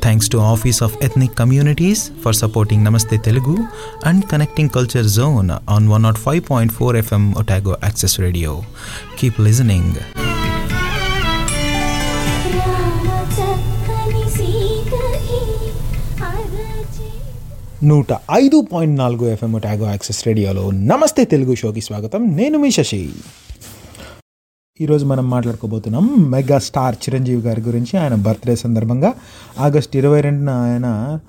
Thanks to Office of Ethnic Communities for supporting Namaste Telugu and connecting Culture Zone on 105.4 FM Otago Access Radio. Keep listening. చక్కని సీకరి అరచే నూట ఐదు point నాలుగు FM ట్యాగో access రేడియోలో నమస్తే తెలుగు షోకి స్వాగతం నేను మీ శశి ఈరోజు మనం మాట్లాడుకోబోతున్నాం మెగా స్టార్ చిరంజీవి గారి గురించి. ఆయన బర్త్డే సందర్భంగా ఆగస్ట్ ఇరవై రెండున ఆయన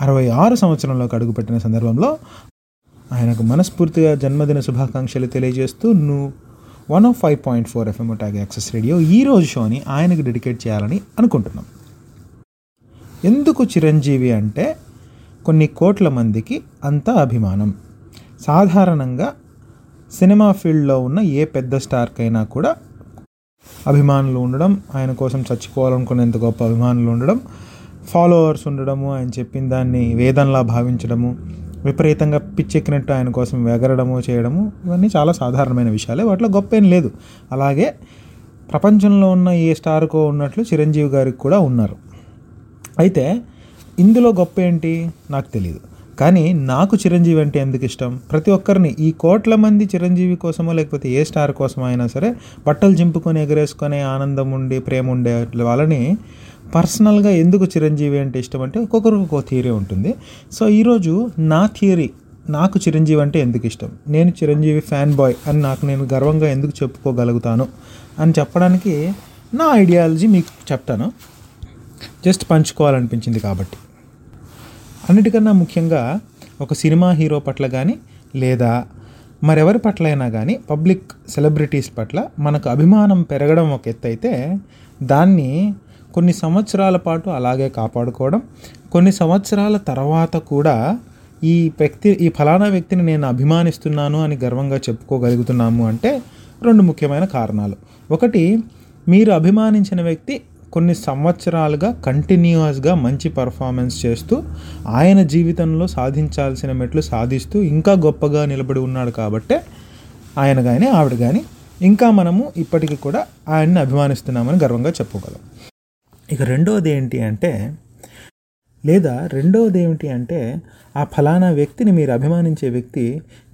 అరవై ఆరు సంవత్సరంలోకి అడుగుపెట్టిన సందర్భంలో ఆయనకు మనస్ఫూర్తిగా జన్మదిన శుభాకాంక్షలు తెలియజేస్తూ నువ్వు one of five point four FM tag access radio ఈ రోజు షోని ఆయనకు డెడికేట్ చేయాలని అనుకుంటున్నాం. ఎందుకు చిరంజీవి అంటే కొన్ని కోట్ల మందికి అంత అభిమానం. సాధారణంగా సినిమా ఫీల్డ్లో ఉన్న ఏ పెద్ద స్టార్కైనా కూడా అభిమానులు ఉండడం ఆయన కోసం చచ్చిపోవాలనుకునేంత గొప్ప అభిమానులు ఉండడం ఫాలోవర్స్ ఉండడము ఆయన చెప్పిన దాన్ని వేదంలా భావించడము విపరీతంగా పిచ్చెక్కినట్టు ఆయన కోసం వెగరడము చేయడము ఇవన్నీ చాలా సాధారణమైన విషయాలే. వాటిలో గొప్ప ఏం లేదు. అలాగే ప్రపంచంలో ఉన్న ఏ స్టార్కో ఉన్నట్లు చిరంజీవి గారికి కూడా ఉన్నారు. అయితే ఇందులో గొప్ప ఏంటి నాకు తెలియదు కానీ నాకు చిరంజీవి అంటే ఎందుకు ఇష్టం? ప్రతి ఒక్కరిని ఈ కోట్ల మంది చిరంజీవి కోసమో లేకపోతే ఏ స్టార్ కోసమో అయినా సరే బట్టలు చింపుకొని ఎగరేసుకునే ఆనందం ఉండి ప్రేమ ఉండే వాళ్ళని పర్సనల్గా ఎందుకు చిరంజీవి అంటే ఇష్టం అంటే ఒక్కొక్కరికి ఒక్కొక్క థియరీ ఉంటుంది. సో ఈరోజు నా థియరీ నాకు చిరంజీవి అంటే ఎందుకు ఇష్టం? నేను చిరంజీవి ఫ్యాన్ బాయ్ అని నాకు నేను గర్వంగా ఎందుకు చెప్పుకోగలుగుతాను అని చెప్పడానికి నా ఐడియాలజీ మీకు చెప్తాను. జస్ట్ పంచుకోవాలనిపించింది కాబట్టి. అన్నిటికన్నా ముఖ్యంగా ఒక సినిమా హీరో పట్ల కానీ లేదా మరెవరి పట్ల అయినా కానీ పబ్లిక్ సెలబ్రిటీస్ పట్ల మనకు అభిమానం పెరగడం ఒక ఎత్తు అయితే దాన్ని కొన్ని సంవత్సరాల పాటు అలాగే కాపాడుకోవడం కొన్ని సంవత్సరాల తర్వాత కూడా ఈ వ్యక్తి ఈ ఫలానా వ్యక్తిని నేను అభిమానిస్తున్నాను అని గర్వంగా చెప్పుకోగలుగుతున్నాము అంటే రెండు ముఖ్యమైన కారణాలు. ఒకటి మీరు అభిమానించిన వ్యక్తి కొన్ని సంవత్సరాలుగా కంటిన్యూస్గా మంచి పర్ఫార్మెన్స్ చేస్తూ ఆయన జీవితంలో సాధించాల్సిన మెట్లు సాధిస్తూ ఇంకా గొప్పగా నిలబడి ఉన్నాడు కాబట్టే ఆయన కానీ ఆవిడ కానీ ఇంకా మనము ఇప్పటికీ కూడా ఆయన్ని అభిమానిస్తున్నామని గర్వంగా చెప్పుకోగలం. ఇక రెండవది ఏంటి అంటే లేదా రెండవది ఏమిటి అంటే ఆ ఫలానా వ్యక్తిని మీరు అభిమానించే వ్యక్తి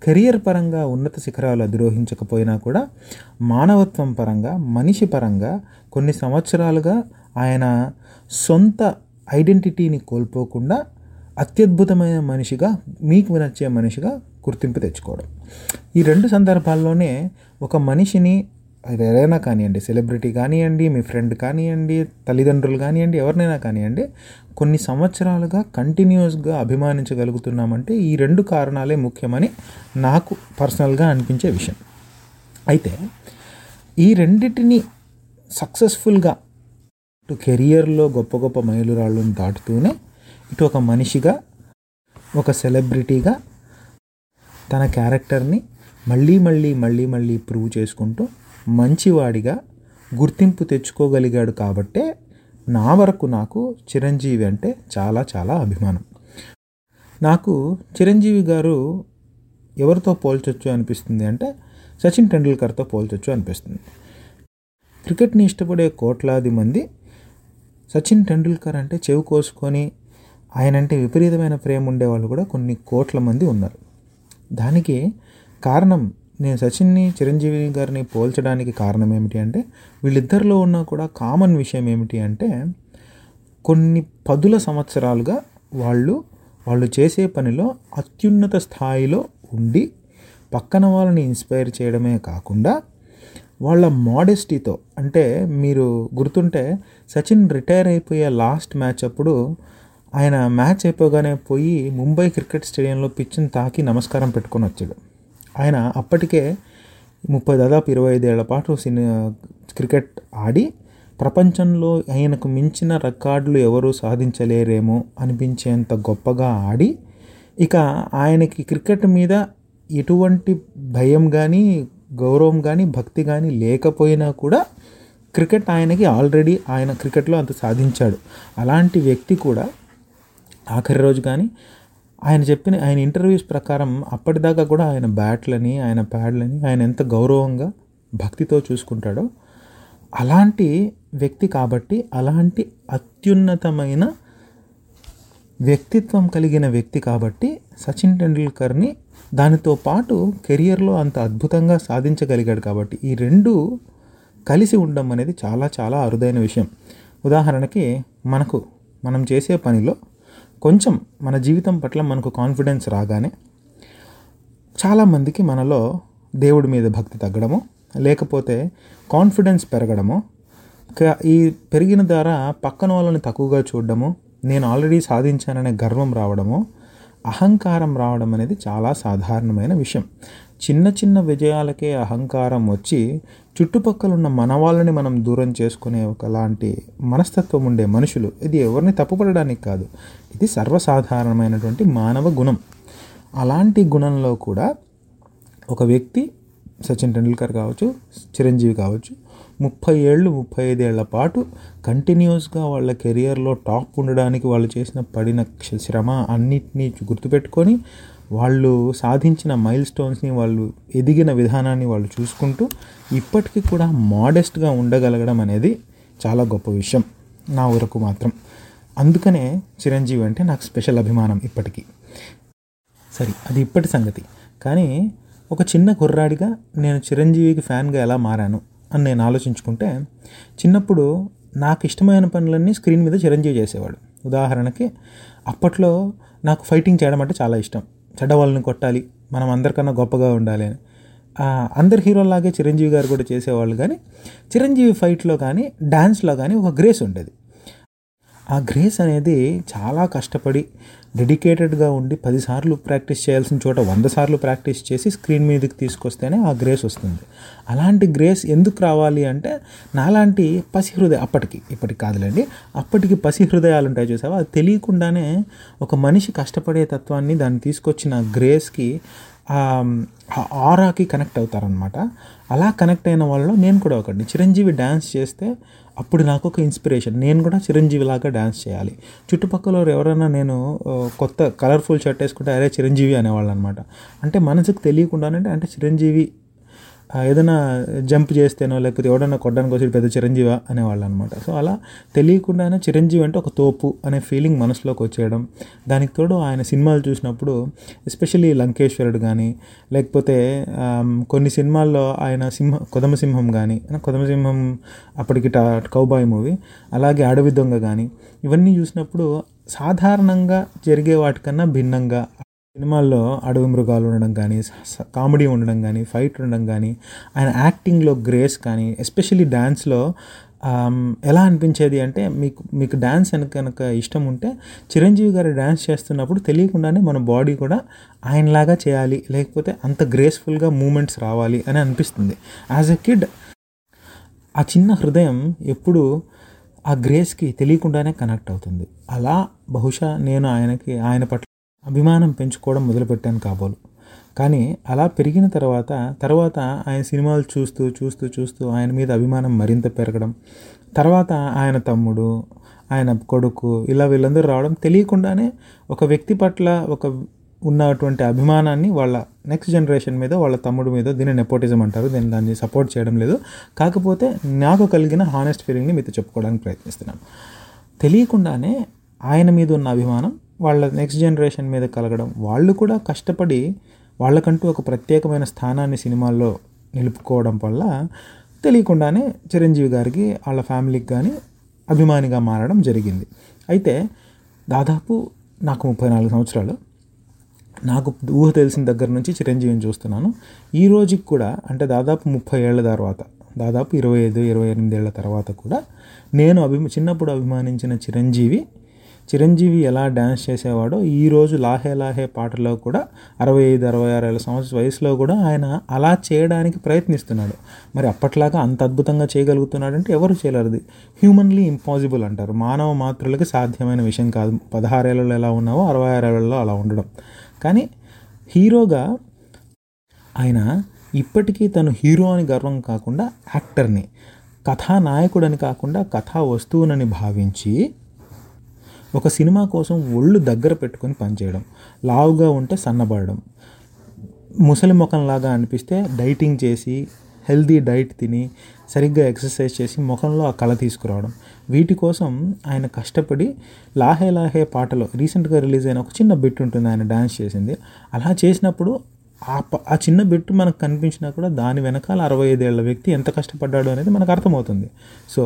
కెరియర్ పరంగా ఉన్నత శిఖరాలు అధిరోహించకపోయినా కూడా మానవత్వం పరంగా మనిషి పరంగా కొన్ని సంవత్సరాలుగా ఆయన సొంత ఐడెంటిటీని కోల్పోకుండా అత్యద్భుతమైన మనిషిగా మీకు నచ్చే మనిషిగా గుర్తింపు తెచ్చుకోవడం. ఈ రెండు సందర్భాల్లోనే ఒక మనిషిని అది ఎవరైనా కానివ్వండి సెలబ్రిటీ కానివ్వండి మీ ఫ్రెండ్ కానివ్వండి తల్లిదండ్రులు కానివ్వండి ఎవరినైనా కానివ్వండి కొన్ని సంవత్సరాలుగా కంటిన్యూస్గా అభిమానించగలుగుతున్నామంటే ఈ రెండు కారణాలే ముఖ్యమని నాకు పర్సనల్గా అనిపించే విషయం. అయితే ఈ రెండిటిని సక్సెస్ఫుల్గా ఇటు కెరియర్లో గొప్ప గొప్ప మైలురాళ్ళను దాటుతూనే ఇటు ఒక మనిషిగా ఒక సెలబ్రిటీగా తన క్యారెక్టర్ని మళ్ళీ మళ్ళీ మళ్ళీ మళ్ళీ ప్రూవ్ చేసుకుంటూ మంచివాడిగా గుర్తింపు తెచ్చుకోగలిగాడు కాబట్టే నా వరకు నాకు చిరంజీవి అంటే చాలా చాలా అభిమానం. నాకు చిరంజీవి గారు ఎవరితో పోల్చొచ్చు అనిపిస్తుంది అంటే సచిన్ టెండూల్కర్తో పోల్చొచ్చు అనిపిస్తుంది. క్రికెట్ని ఇష్టపడే కోట్లాది మంది సచిన్ టెండూల్కర్ అంటే చెవి కోసుకొని ఆయన అంటే విపరీతమైన ప్రేమ ఉండేవాళ్ళు కూడా కొన్ని కోట్ల మంది ఉన్నారు. దానికి కారణం నేను సచిన్ని చిరంజీవి గారిని పోల్చడానికి కారణం ఏమిటి అంటే వీళ్ళిద్దరిలో ఉన్న కూడా కామన్ విషయం ఏమిటి అంటే కొన్ని పదుల సంవత్సరాలుగా వాళ్ళు వాళ్ళు చేసే పనిలో అత్యున్నత స్థాయిలో ఉండి పక్కన వాళ్ళని ఇన్స్పైర్ చేయడమే కాకుండా వాళ్ళ మోడెస్టీతో అంటే మీరు గుర్తుంటే సచిన్ రిటైర్ అయిపోయే లాస్ట్ మ్యాచ్ అప్పుడు ఆయన మ్యాచ్ అయిపోగానే పోయి ముంబై క్రికెట్ స్టేడియంలో పిచ్చిని తాకి నమస్కారం పెట్టుకొని వచ్చాడు. ఆయన అప్పటికే ముప్పై దాదాపు ఇరవై ఐదేళ్ళ పాటు సినీ క్రికెట్ ఆడి ప్రపంచంలో ఆయనకు మించిన రికార్డులు ఎవరూ సాధించలేరేమో అనిపించేంత గొప్పగా ఆడి ఇక ఆయనకి క్రికెట్ మీద ఎటువంటి భయం కానీ గౌరవం కానీ భక్తి కానీ లేకపోయినా కూడా క్రికెట్ ఆయనకి ఆల్రెడీ ఆయన క్రికెట్లో అంత సాధించాడు. అలాంటి వ్యక్తి కూడా ఆఖరి రోజు కానీ ఆయన చెప్పిన ఆయన ఇంటర్వ్యూస్ ప్రకారం అప్పటిదాకా కూడా ఆయన బ్యాట్లని ఆయన ప్యాడ్లని ఆయన ఎంత గౌరవంగా భక్తితో చూసుకుంటాడో అలాంటి వ్యక్తి కాబట్టి అలాంటి అత్యున్నతమైన వ్యక్తిత్వం కలిగిన వ్యక్తి కాబట్టి సచిన్ టెండూల్కర్ని దానితో పాటు కెరియర్లో అంత అద్భుతంగా సాధించగలిగాడు కాబట్టి ఈ రెండు కలిసి ఉండడం అనేది చాలా చాలా అరుదైన విషయం. ఉదాహరణకి మనకు మనం చేసే పనిలో కొంచెం మన జీవితం పట్ల మనకు కాన్ఫిడెన్స్ రాగానే చాలామందికి మనలో దేవుడి మీద భక్తి తగ్గడము లేకపోతే కాన్ఫిడెన్స్ పెరగడము ఈ పెరిగిన ద్వారా పక్కన వాళ్ళని తక్కువగా చూడడము నేను ఆల్రెడీ సాధించాననే గర్వం రావడము అహంకారం రావడం అనేది చాలా సాధారణమైన విషయం. చిన్న చిన్న విజయాలకే అహంకారం వచ్చి చుట్టుపక్కల ఉన్న మన వాళ్ళని మనం దూరం చేసుకునే ఒకలాంటి మనస్తత్వం ఉండే మనుషులు ఇది ఎవరిని తప్పుపడడానికి కాదు. ఇది సర్వసాధారణమైనటువంటి మానవ గుణం. అలాంటి గుణంలో కూడా ఒక వ్యక్తి సచిన్ టెండూల్కర్ కావచ్చు చిరంజీవి కావచ్చు ముప్పై ఏళ్ళు ముప్పై ఐదేళ్ళ పాటు కంటిన్యూస్గా వాళ్ళ కెరియర్లో టాప్ ఉండడానికి వాళ్ళు చేసిన పడిన శ్రమ అన్నిటినీ గుర్తుపెట్టుకొని వాళ్ళు సాధించిన మైల్ స్టోన్స్ని వాళ్ళు ఎదిగిన విధానాన్ని వాళ్ళు చూసుకుంటూ ఇప్పటికీ కూడా మోడెస్ట్గా ఉండగలగడం అనేది చాలా గొప్ప విషయం. నా వరకు మాత్రం. అందుకనే చిరంజీవి అంటే నాకు స్పెషల్ అభిమానం ఇప్పటికీ. సరే అది ఇప్పటి సంగతి. కానీ ఒక చిన్న కుర్రాడిగా నేను చిరంజీవికి ఫ్యాన్గా ఎలా మారాను? అని నేను ఆలోచించుకుంటే చిన్నప్పుడు నాకు ఇష్టమైన పనులన్నీ స్క్రీన్ మీద చిరంజీవి చేసేవాడు. ఉదాహరణకి అప్పట్లో నాకు ఫైటింగ్ చేయడం అంటే చాలా ఇష్టం. చెడ్డవాళ్ళని కొట్టాలి మనం అందరికన్నా గొప్పగా ఉండాలి అని. అందరి అందరు హీరోలాగే చిరంజీవి గారు కూడా చేసేవాళ్ళు కానీ చిరంజీవి ఫైట్లో కానీ డ్యాన్స్లో కానీ ఒక గ్రేస్ ఉండేది. ఆ గ్రేస్ అనేది చాలా కష్టపడి డెడికేటెడ్గా ఉండి పదిసార్లు ప్రాక్టీస్ చేయాల్సిన చోట వంద సార్లు ప్రాక్టీస్ చేసి స్క్రీన్ మీదకి తీసుకొస్తేనే ఆ గ్రేస్ వస్తుంది. అలాంటి గ్రేస్ ఎందుకు రావాలి అంటే నాలాంటి పసి హృదయ అప్పటికి ఇప్పటికి కాదులేండి అప్పటికి పసి హృదయాలు ఉంటాయి చూసావా? అది తెలియకుండానే ఒక మనిషి కష్టపడే తత్వాన్ని దాన్ని తీసుకొచ్చిన గ్రేస్కి ఆ ఆరాకి కనెక్ట్ అవుతారనమాట అలా కనెక్ట్ అయిన వాళ్ళలో నేను కూడా ఒకటి చిరంజీవి డ్యాన్స్ చేస్తే అప్పుడు నాకు ఒక ఇన్స్పిరేషన్ నేను కూడా చిరంజీవిలాగా డ్యాన్స్ చేయాలి. చుట్టుపక్కల ఎవరైనా నేను కొత్త కలర్ఫుల్ షర్ట్ వేసుకుంటే అరే చిరంజీవి అనేవాళ్ళు అనమాట అంటే మనసుకు తెలియకుండానే అంటే చిరంజీవి ఏదైనా జంప్ చేస్తేనో లేకపోతే ఎవడన్నా కొట్టడానికి వచ్చి పెద్ద చిరంజీవి అనేవాళ్ళు అనమాట సో అలా తెలియకుండానే చిరంజీవి అంటే ఒక తోపు అనే ఫీలింగ్ మనసులోకి వచ్చేయడం. దానికి తోడు ఆయన సినిమాలు చూసినప్పుడు ఎస్పెషల్లీ లంకేశ్వరుడు కానీ లేకపోతే కొన్ని సినిమాల్లో ఆయన సింహ కొదమసింహం కానీ కొదమసింహం అప్పటికి టా కౌబాయ్ మూవీ అలాగే అడవి దొంగ కానీ ఇవన్నీ చూసినప్పుడు సాధారణంగా జరిగే వాటికన్నా భిన్నంగా సినిమాల్లో అడవి మృగాలు ఉండడం కానీ కామెడీ ఉండడం కానీ ఫైట్ ఉండడం కానీ ఆయన యాక్టింగ్లో గ్రేస్ కానీ ఎస్పెషల్లీ డ్యాన్స్లో ఎలా అనిపించేది అంటే మీకు మీకు డ్యాన్స్ వెనక కనుక ఇష్టం ఉంటే చిరంజీవి గారు డ్యాన్స్ చేస్తున్నప్పుడు తెలియకుండానే మన బాడీ కూడా ఆయనలాగా చేయాలి లేకపోతే అంత గ్రేస్ఫుల్గా మూమెంట్స్ రావాలి అని అనిపిస్తుంది. యాజ్ ఎ కిడ్ ఆ చిన్న హృదయం ఎప్పుడు ఆ గ్రేస్కి తెలియకుండానే కనెక్ట్ అవుతుంది. అలా బహుశా నేను ఆయనకి ఆయన పట్ల అభిమానం పెంచుకోవడం మొదలుపెట్టాను కాబోలు. కానీ అలా పెరిగిన తర్వాత తర్వాత ఆయన సినిమాలు చూస్తూ చూస్తూ చూస్తూ ఆయన మీద అభిమానం మరింత పెరగడం తర్వాత ఆయన తమ్ముడు ఆయన కొడుకు ఇలా వీళ్ళందరూ రావడం తెలియకుండానే ఒక వ్యక్తి పట్ల ఒక ఉన్నటువంటి అభిమానాన్ని వాళ్ళ నెక్స్ట్ జనరేషన్ మీద వాళ్ళ తమ్ముడు మీద దీన్ని నెపోటిజం అంటారు. నేను దాన్ని సపోర్ట్ చేయడం లేదు. కాకపోతే నాకు కలిగిన హానెస్ట్ ఫీలింగ్ని మీతో చెప్పుకోవడానికి ప్రయత్నిస్తున్నాను. తెలియకుండానే ఆయన మీద ఉన్న అభిమానం వాళ్ళ నెక్స్ట్ జనరేషన్ మీద కలగడం. వాళ్ళు కూడా కష్టపడి వాళ్ళకంటూ ఒక ప్రత్యేకమైన స్థానాన్ని సినిమాల్లో నిలుపుకోవడం వల్ల తెలియకుండానే చిరంజీవి గారికి వాళ్ళ ఫ్యామిలీకి కానీ అభిమానిగా మారడం జరిగింది. అయితే దాదాపు నాకు ముప్పై నాలుగు సంవత్సరాలు. నాకు ఊహ తెలిసిన దగ్గర నుంచి చిరంజీవిని చూస్తున్నాను. ఈ రోజుకి కూడా అంటే దాదాపు ముప్పై ఏళ్ళ తర్వాత దాదాపు ఇరవై ఐదు ఇరవై ఎనిమిది ఏళ్ళ తర్వాత కూడా నేను అభిమ చిన్నప్పుడు అభిమానించిన చిరంజీవి చిరంజీవి ఎలా డ్యాన్స్ చేసేవాడో ఈరోజు లాహే లాహే పాటలో కూడా అరవై ఐదు అరవై ఆరు ఏళ్ళ సంవత్సర వయసులో కూడా ఆయన అలా చేయడానికి ప్రయత్నిస్తున్నాడు. మరి అప్పట్లాగా అంత అద్భుతంగా చేయగలుగుతున్నాడంటే ఎవరు చేయలేరు హ్యూమన్లీ ఇంపాసిబుల్ అంటారు. మానవ మాతృలకి సాధ్యమైన విషయం కాదు. పదహారేళ్ళలో ఎలా ఉన్నావో అరవై ఆరేళ్ళలో అలా ఉండడం. కానీ హీరోగా ఆయన ఇప్పటికీ తను హీరో అని గర్వం కాకుండా యాక్టర్ని కథానాయకుడని కాకుండా కథా వస్తువునని భావించి ఒక సినిమా కోసం ఒళ్ళు దగ్గర పెట్టుకొని పనిచేయడం లావుగా ఉంటే సన్నబడడం ముసలి ముఖంలాగా అనిపిస్తే డైటింగ్ చేసి హెల్దీ డైట్ తిని సరిగ్గా ఎక్సర్సైజ్ చేసి ముఖంలో ఆ కళ తీసుకురావడం. వీటి కోసం ఆయన కష్టపడి లాహే లాహే పాటలో రీసెంట్గా రిలీజ్ అయిన ఒక చిన్న బిట్ ఉంటుంది ఆయన డ్యాన్స్ చేసింది. అలా చేసినప్పుడు ఆ ప- ఆ చిన్న బిట్టు మనకు కనిపించినా కూడా దాని వెనకాల అరవై ఐదేళ్ళ వ్యక్తి ఎంత కష్టపడ్డాడు అనేది మనకు అర్థమవుతుంది. సో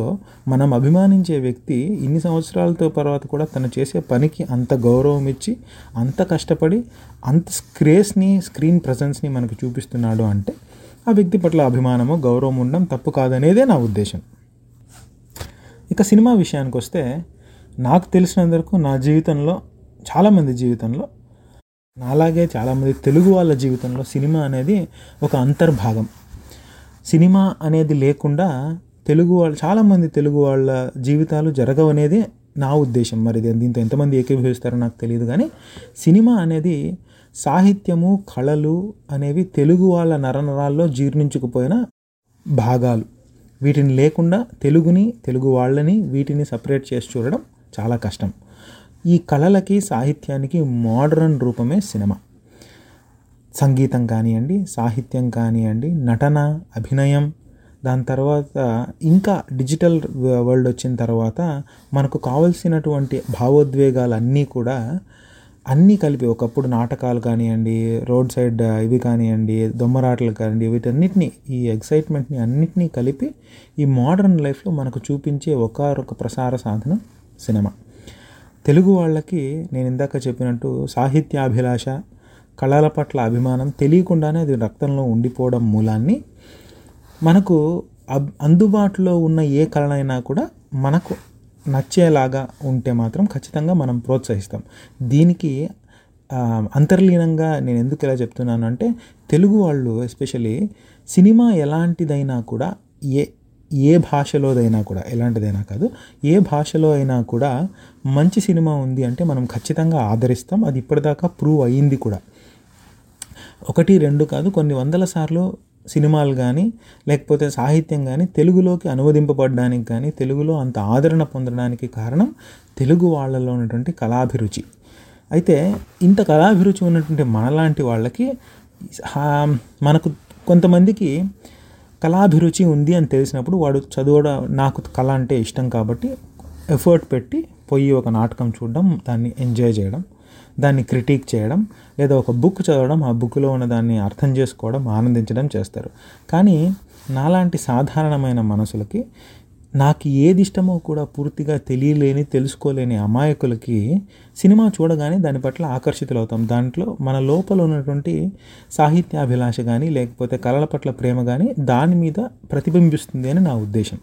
మనం అభిమానించే వ్యక్తి ఇన్ని సంవత్సరాలతో తర్వాత కూడా తను చేసే పనికి అంత గౌరవం ఇచ్చి అంత కష్టపడి అంత స్క్రేస్ని స్క్రీన్ ప్రజెన్స్ని మనకు చూపిస్తున్నాడు అంటే ఆ వ్యక్తి పట్ల అభిమానము గౌరవం ఉండడం తప్పు కాదనేదే నా ఉద్దేశం. ఇక సినిమా విషయానికి వస్తే నాకు తెలిసినంత వరకు నా జీవితంలో చాలామంది జీవితంలో నాలాగే చాలామంది తెలుగు వాళ్ళ జీవితంలో సినిమా అనేది ఒక అంతర్భాగం. సినిమా అనేది లేకుండా తెలుగు వాళ్ళు చాలామంది తెలుగు వాళ్ళ జీవితాలు జరగవనేది నా ఉద్దేశం. మరి దీంతో ఎంతమంది ఏకీభవిస్తారో నాకు తెలియదు కానీ సినిమా అనేది సాహిత్యము కళలు అనేవి తెలుగు వాళ్ళ నరనరాల్లో జీర్ణించుకుపోయిన భాగాలు. వీటిని లేకుండా తెలుగుని తెలుగు వాళ్ళని వీటిని సపరేట్ చేసి చూడడం చాలా కష్టం. ఈ కళలకి సాహిత్యానికి మోడర్న్ రూపమే సినిమా. సంగీతం కానివ్వండి సాహిత్యం కానివ్వండి నటన అభినయం దాని తర్వాత ఇంకా డిజిటల్ వరల్డ్ వచ్చిన తర్వాత మనకు కావలసినటువంటి భావోద్వేగాలన్నీ కూడా అన్నీ కలిపి ఒకప్పుడు నాటకాలు కానివ్వండి రోడ్ సైడ్ ఇవి కానివ్వండి దొమ్మరాటలు కానివ్వండి వీటన్నిటిని ఈ ఎక్సైట్మెంట్ని అన్నిటినీ కలిపి ఈ మోడర్న్ లైఫ్లో మనకు చూపించే ఒకరొక ప్రసార సాధనం సినిమా. తెలుగు వాళ్ళకి నేను ఇందాక చెప్పినట్టు సాహిత్యాభిలాష కళల పట్ల అభిమానం తెలియకుండానే అది రక్తంలో ఉండిపోవడం మూలాన్ని మనకు అబ్ అందుబాటులో ఉన్న ఏ కళనైనా కూడా మనకు నచ్చేలాగా ఉంటే మాత్రం ఖచ్చితంగా మనం ప్రోత్సహిస్తాం. దీనికి అంతర్లీనంగా నేను ఎందుకు ఇలా చెప్తున్నాను అంటే తెలుగు వాళ్ళు ఎస్పెషలీ సినిమా ఎలాంటిదైనా కూడా ఏ ఏ భాషలోదైనా కూడా ఎలాంటిదైనా కాదు ఏ భాషలో అయినా కూడా మంచి సినిమా ఉంది అంటే మనం ఖచ్చితంగా ఆదరిస్తాం. అది ఇప్పటిదాకా ప్రూవ్ అయ్యింది కూడా. ఒకటి రెండు కాదు కొన్ని వందల సార్లు సినిమాలు కానీ లేకపోతే సాహిత్యం కానీ తెలుగులోకి అనువదింపబడడానికి కానీ తెలుగులో అంత ఆదరణ పొందడానికి కారణం తెలుగు వాళ్ళలో ఉన్నటువంటి కళాభిరుచి. అయితే ఇంత కళాభిరుచి ఉన్నటువంటి మనలాంటి వాళ్ళకి మనకు కొంతమందికి కళాభిరుచి ఉంది అని తెలిసినప్పుడు వాడు చదవడం నాకు కళ అంటే ఇష్టం కాబట్టి ఎఫర్ట్ పెట్టి పోయి ఒక నాటకం చూడడం దాన్ని ఎంజాయ్ చేయడం దాన్ని క్రిటిక్ చేయడం లేదా ఒక బుక్ చదవడం ఆ బుక్లో ఉన్న దాన్ని అర్థం చేసుకోవడం ఆనందించడం చేస్తారు. కానీ నాలాంటి సాధారణమైన మనసులకి నాకు ఏది ఇష్టమో కూడా పూర్తిగా తెలియలేని తెలుసుకోలేని అమాయకులకి సినిమా చూడగానే దాని పట్ల ఆకర్షితులవుతాం. దాంట్లో మన లోపల ఉన్నటువంటి సాహిత్యాభిలాష కానీ లేకపోతే కళల పట్ల ప్రేమ కానీ దాని మీద ప్రతిబింబిస్తుంది అని నా ఉద్దేశం.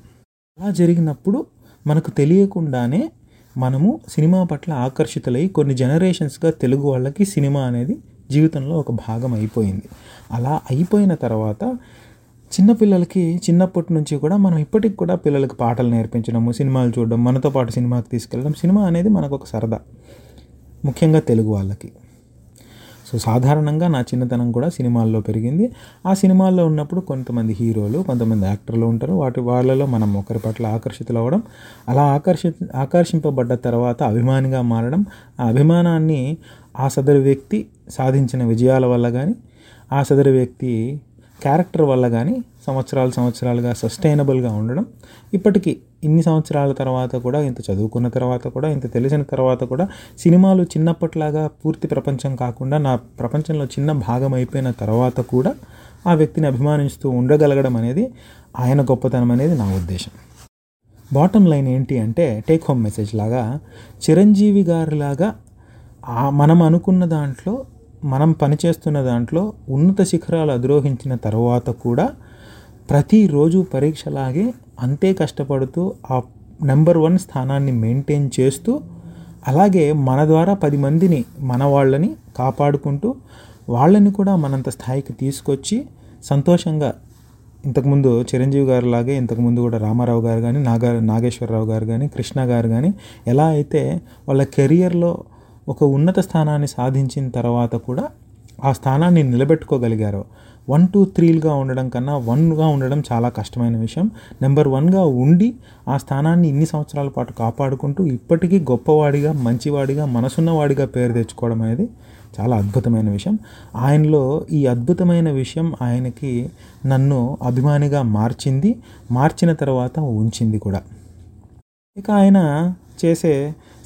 అలా జరిగినప్పుడు మనకు తెలియకుండానే మనము సినిమా పట్ల ఆకర్షితులై కొన్ని జనరేషన్స్గా తెలుగు వాళ్ళకి సినిమా అనేది జీవితంలో ఒక భాగం అయిపోయింది. అలా అయిపోయిన తర్వాత చిన్నపిల్లలకి చిన్నప్పటి నుంచి కూడా మనం ఇప్పటికి కూడా పిల్లలకి పాటలు నేర్పించడము సినిమాలు చూడడం మనతో పాటు సినిమాకి తీసుకెళ్ళడం సినిమా అనేది మనకు ఒక సరదా. ముఖ్యంగా తెలుగు వాళ్ళకి. సో సాధారణంగా నా చిన్నతనం కూడా సినిమాల్లో పెరిగింది. ఆ సినిమాల్లో ఉన్నప్పుడు కొంతమంది హీరోలు కొంతమంది యాక్టర్లు ఉంటారు. వాటి వాళ్ళలో మనం ఒకరి పట్ల ఆకర్షితులు అవ్వడం అలా ఆకర్షి ఆకర్షింపబడ్డ తర్వాత అభిమానిగా మారడం ఆ అభిమానాన్ని ఆ సదరు వ్యక్తి సాధించిన విజయాల వల్ల కానీ ఆ సదరు వ్యక్తి క్యారెక్టర్ వల్ల కానీ సంవత్సరాలు సంవత్సరాలుగా సస్టైనబుల్గా ఉండడం ఇప్పటికీ ఇన్ని సంవత్సరాల తర్వాత కూడా ఇంత చదువుకున్న తర్వాత కూడా ఇంత తెలిసిన తర్వాత కూడా సినిమాలు చిన్నప్పట్లాగా పూర్తి ప్రపంచం కాకుండా నా ప్రపంచంలో చిన్న భాగం అయిపోయిన తర్వాత కూడా ఆ వ్యక్తిని అభిమానిస్తూ ఉండగలగడం అనేది ఆయన గొప్పతనం అనేది నా ఉద్దేశం. బాటమ్ లైన్ ఏంటి అంటే టేక్ హోమ్ మెసేజ్ లాగా చిరంజీవి గారిలాగా మనం అనుకున్న దాంట్లో మనం పనిచేస్తున్న దాంట్లో ఉన్నత శిఖరాలు అధిరోహించిన తర్వాత కూడా ప్రతిరోజు పరీక్షలాగే అంతే కష్టపడుతూ ఆ నెంబర్ వన్ స్థానాన్ని మెయింటైన్ చేస్తూ అలాగే మన ద్వారా పది మందిని మన వాళ్ళని కాపాడుకుంటూ వాళ్ళని కూడా మనంత స్థాయికి తీసుకొచ్చి సంతోషంగా ఇంతకుముందు చిరంజీవి గారు లాగే ఇంతకుముందు కూడా రామారావు గారు కానీ నాగా నాగేశ్వరరావు గారు కానీ కృష్ణ గారు కానీ ఎలా అయితే వాళ్ళ కెరియర్లో ఒక ఉన్నత స్థానాన్ని సాధించిన తర్వాత కూడా ఆ స్థానాన్ని నిలబెట్టుకోగలిగారు వన్ టూ త్రీలుగా ఉండడం కన్నా వన్గా ఉండడం చాలా కష్టమైన విషయం. నెంబర్ వన్గా ఉండి ఆ స్థానాన్ని ఇన్ని సంవత్సరాల పాటు కాపాడుకుంటూ ఇప్పటికీ గొప్పవాడిగా మంచివాడిగా మనసున్నవాడిగా పేరు తెచ్చుకోవడం అనేది చాలా అద్భుతమైన విషయం. ఆయనలో ఈ అద్భుతమైన విషయం ఆయనకి నన్ను అభిమానిగా మార్చింది మార్చిన తర్వాత ఉంచింది కూడా. ఇక ఆయన చేసే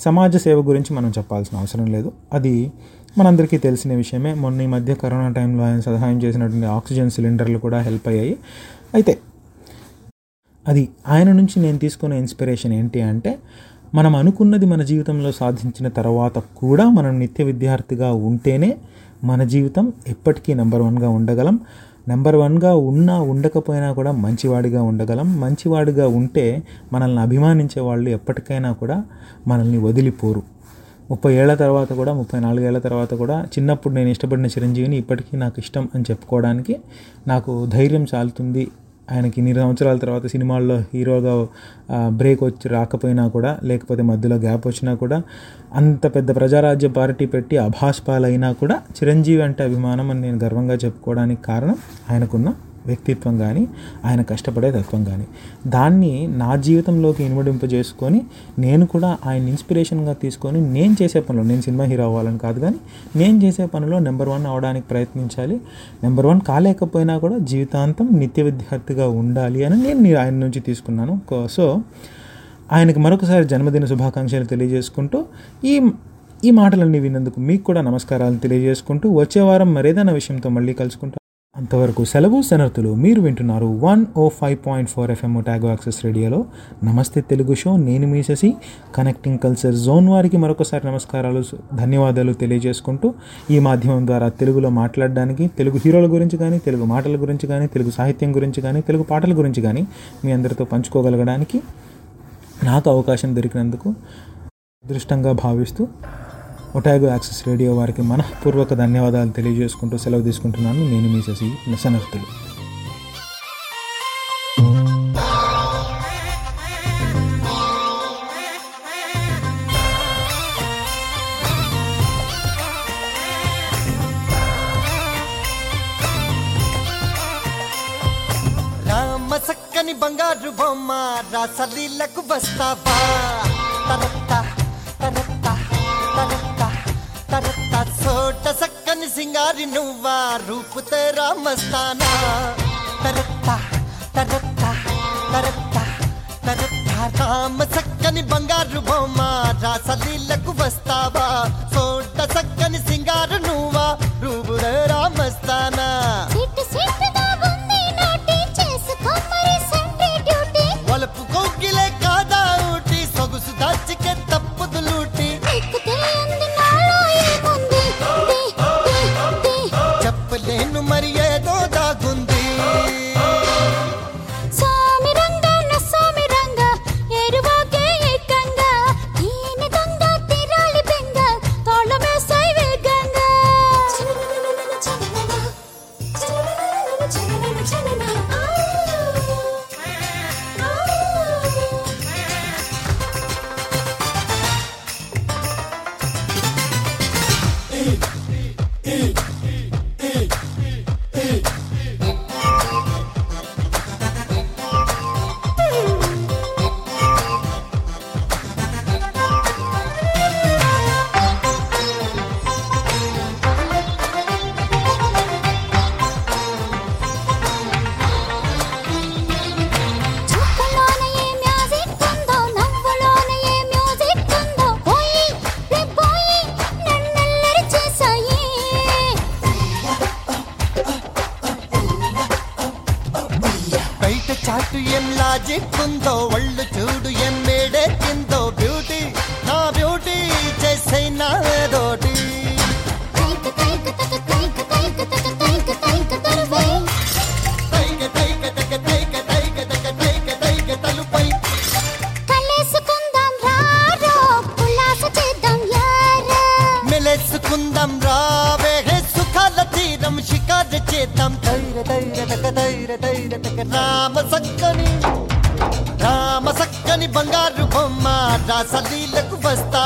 సమాజ సేవ గురించి మనం చెప్పాల్సిన అవసరం లేదు. అది మనందరికీ తెలిసిన విషయమే. మొన్న ఈ మధ్య కరోనా టైంలో ఆయన సహాయం చేసినటువంటి ఆక్సిజన్ సిలిండర్లు కూడా హెల్ప్ అయ్యాయి. అయితే అది ఆయన నుంచి నేను తీసుకునే ఇన్స్పిరేషన్ ఏంటి అంటే మనం అనుకున్నది మన జీవితంలో సాధించిన తర్వాత కూడా మనం నిత్య విద్యార్థిగా ఉంటేనే మన జీవితం ఎప్పటికీ నెంబర్ వన్గా ఉండగలం. నెంబర్ వన్గా ఉన్నా ఉండకపోయినా కూడా మంచివాడిగా ఉండగలం. మంచివాడిగా ఉంటే మనల్ని అభిమానించే వాళ్ళు ఎప్పటికైనా కూడా మనల్ని వదిలిపోరు. ముప్పై ఏళ్ళ తర్వాత కూడా ముప్పై నాలుగేళ్ళ తర్వాత కూడా చిన్నప్పుడు నేను ఇష్టపడిన చిరంజీవిని ఇప్పటికీ నాకు ఇష్టం అని చెప్పుకోవడానికి నాకు ధైర్యం చాలుతుంది. ఆయనకి ఇన్ని సంవత్సరాల తర్వాత సినిమాల్లో హీరోగా బ్రేక్ వచ్చి రాకపోయినా కూడా లేకపోతే మధ్యలో గ్యాప్ వచ్చినా కూడా అంత పెద్ద ప్రజారాజ్య పార్టీ పెట్టి అభాస్పాలైనా కూడా చిరంజీవి అంటే అభిమానం అని నేను గర్వంగా చెప్పుకోవడానికి కారణం ఆయనకున్న వ్యక్తిత్వం కానీ ఆయన కష్టపడే తత్వం కానీ దాన్ని నా జీవితంలోకి ఇన్వడింపజేసుకొని నేను కూడా ఆయన ఇన్స్పిరేషన్గా తీసుకొని నేను చేసే పనిలో నేను సినిమా హీరో అవ్వాలని కాదు కానీ నేను చేసే పనిలో నెంబర్ వన్ అవడానికి ప్రయత్నించాలి. నెంబర్ వన్ కాలేకపోయినా కూడా జీవితాంతం నిత్య విద్యార్థిగా ఉండాలి అని నేను ఆయన నుంచి తీసుకున్నాను. సో ఆయనకి మరొకసారి జన్మదిన శుభాకాంక్షలు తెలియజేసుకుంటూ ఈ ఈ మాటలన్నీ విన్నందుకు మీకు కూడా నమస్కారాలు తెలియజేసుకుంటూ వచ్చే వారం మరేదైనా విషయంతో మళ్ళీ కలుసుకుంటాం. అంతవరకు సెలవు శనర్థులు మీరు వింటున్నారు one O five point four FM ట్యాగో access రేడియోలో. నమస్తే తెలుగు షో నేను మీ శశి. కనెక్టింగ్ కల్చర్ జోన్ వారికి మరొకసారి నమస్కారాలు ధన్యవాదాలు తెలియజేసుకుంటూ ఈ మాధ్యమం ద్వారా తెలుగులో మాట్లాడడానికి తెలుగు హీరోల గురించి కానీ తెలుగు మాటల గురించి కానీ తెలుగు సాహిత్యం గురించి కానీ తెలుగు పాటల గురించి కానీ మీ అందరితో పంచుకోగలగడానికి నాకు అవకాశం దొరికినందుకు అదృష్టంగా భావిస్తూ ఒటాగో యాక్సెస్ రేడియో వారికి మనఃపూర్వక ధన్యవాదాలు తెలియజేసుకుంటూ సెలవు తీసుకుంటున్నాను. నేను మీ శశి నసనర్తులు రామ సక్కని బంగారు బొమ్మ రాసలీలకు బస్తావా? తన సింగారి నువ్వా? రూపు తెరా మస్తానా తరత్త తరత్త తరత్త తరత్త. రామ చక్కని బంగారు బొమ్మ రాసలీలకు వస్తావా?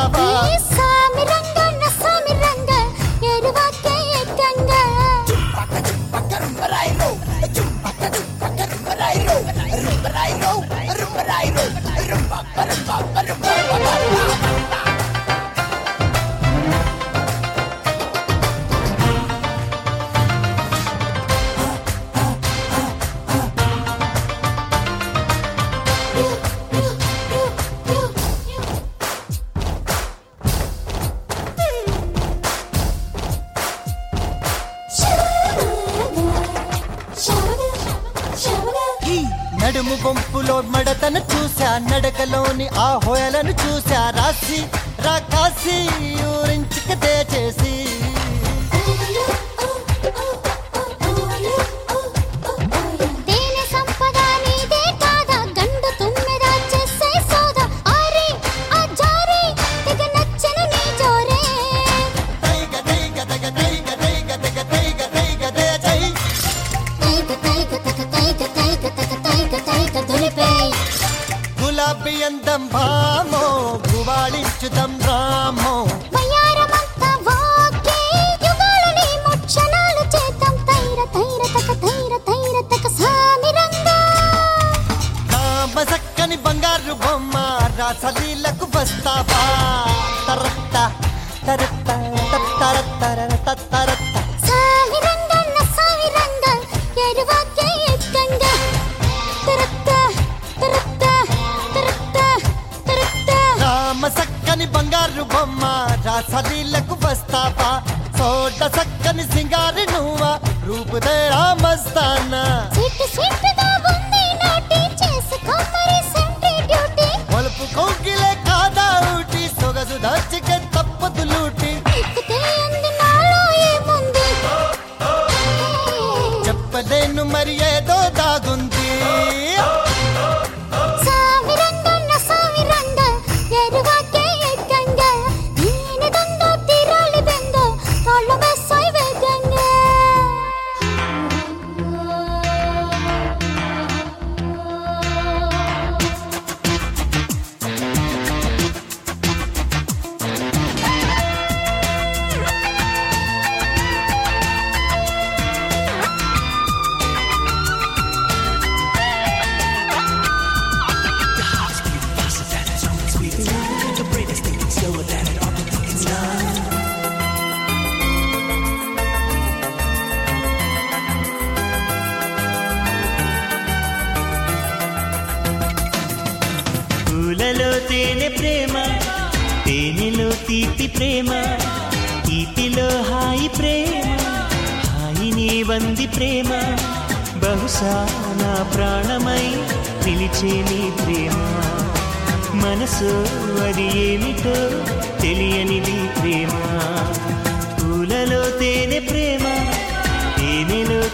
Please? সাজিলে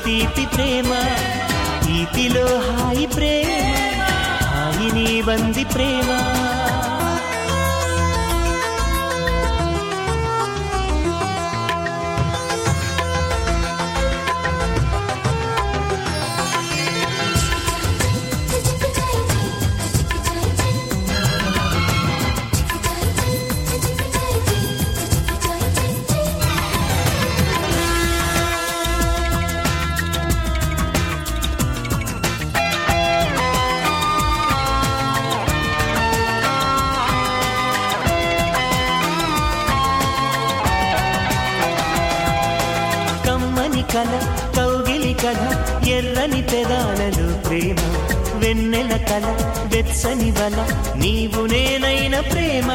తీపి ప్రేమ తీపిలో హాయి ప్రేమ హాయి నీ బంది ప్రేమ. వెన్నెల కల వెచ్చని వల. నీవు నేనైన ప్రేమ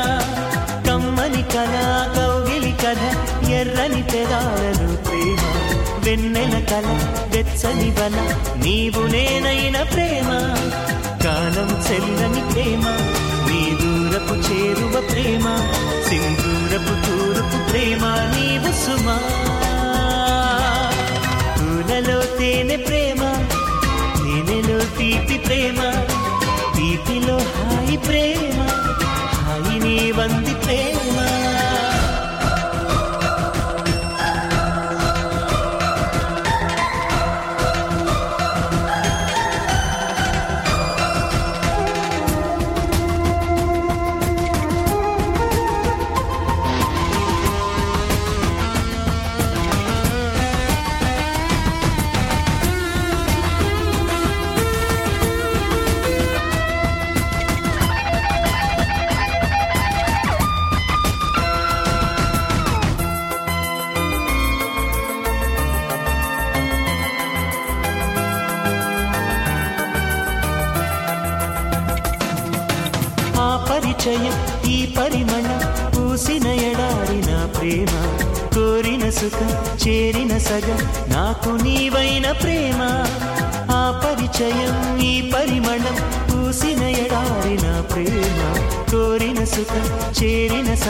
కమ్మని కల కౌగిలి కథ ఎర్రని పెదాలను ప్రేమ. వెన్నెల కల వెచ్చని వల. నీవు నేనైన ప్రేమ కాలం చెల్లని ప్రేమ. నీ దూరపు చేరువ ప్రేమ సింధూరపు తూరపు ప్రేమ. నీవు సుమా. పూలలో తేనె ప్రేమ తీపి ప్రేమ తీపిలో హాయి ప్రేమ హాయిని వంది ప్రేమ.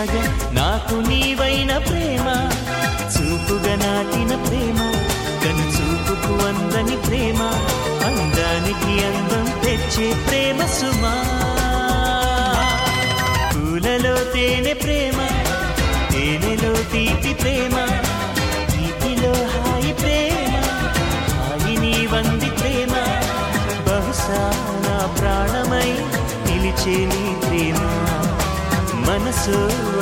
చేరిన నాకు నీవైన ప్రేమ చూపుగా నాటిన ప్రేమ కను చూపుకు అందని ప్రేమ అందానికి అందం తెచ్చే ప్రేమ సుమా. పూలలో తేనె ప్రేమ తేనెలో తీపి ప్రేమ తీపిలో హాయి ప్రేమ హాయిని వంది ప్రేమ బహుశా నా ప్రాణమై నిలిచే నీ ప్రేమ. మనసు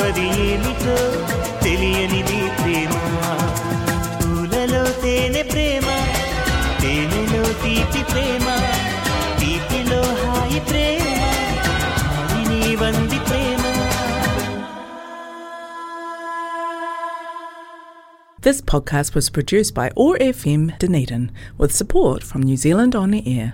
అది ఏమిటో తెలియని నీ ప్రేమ పూలలో తేనె ప్రేమ తేనెలో తీపి ప్రేమ తీపిలో హాయి ప్రేమ హాయిని వంది ప్రేమ This podcast was produced by OAR FM Dunedin with support from New Zealand On the Air.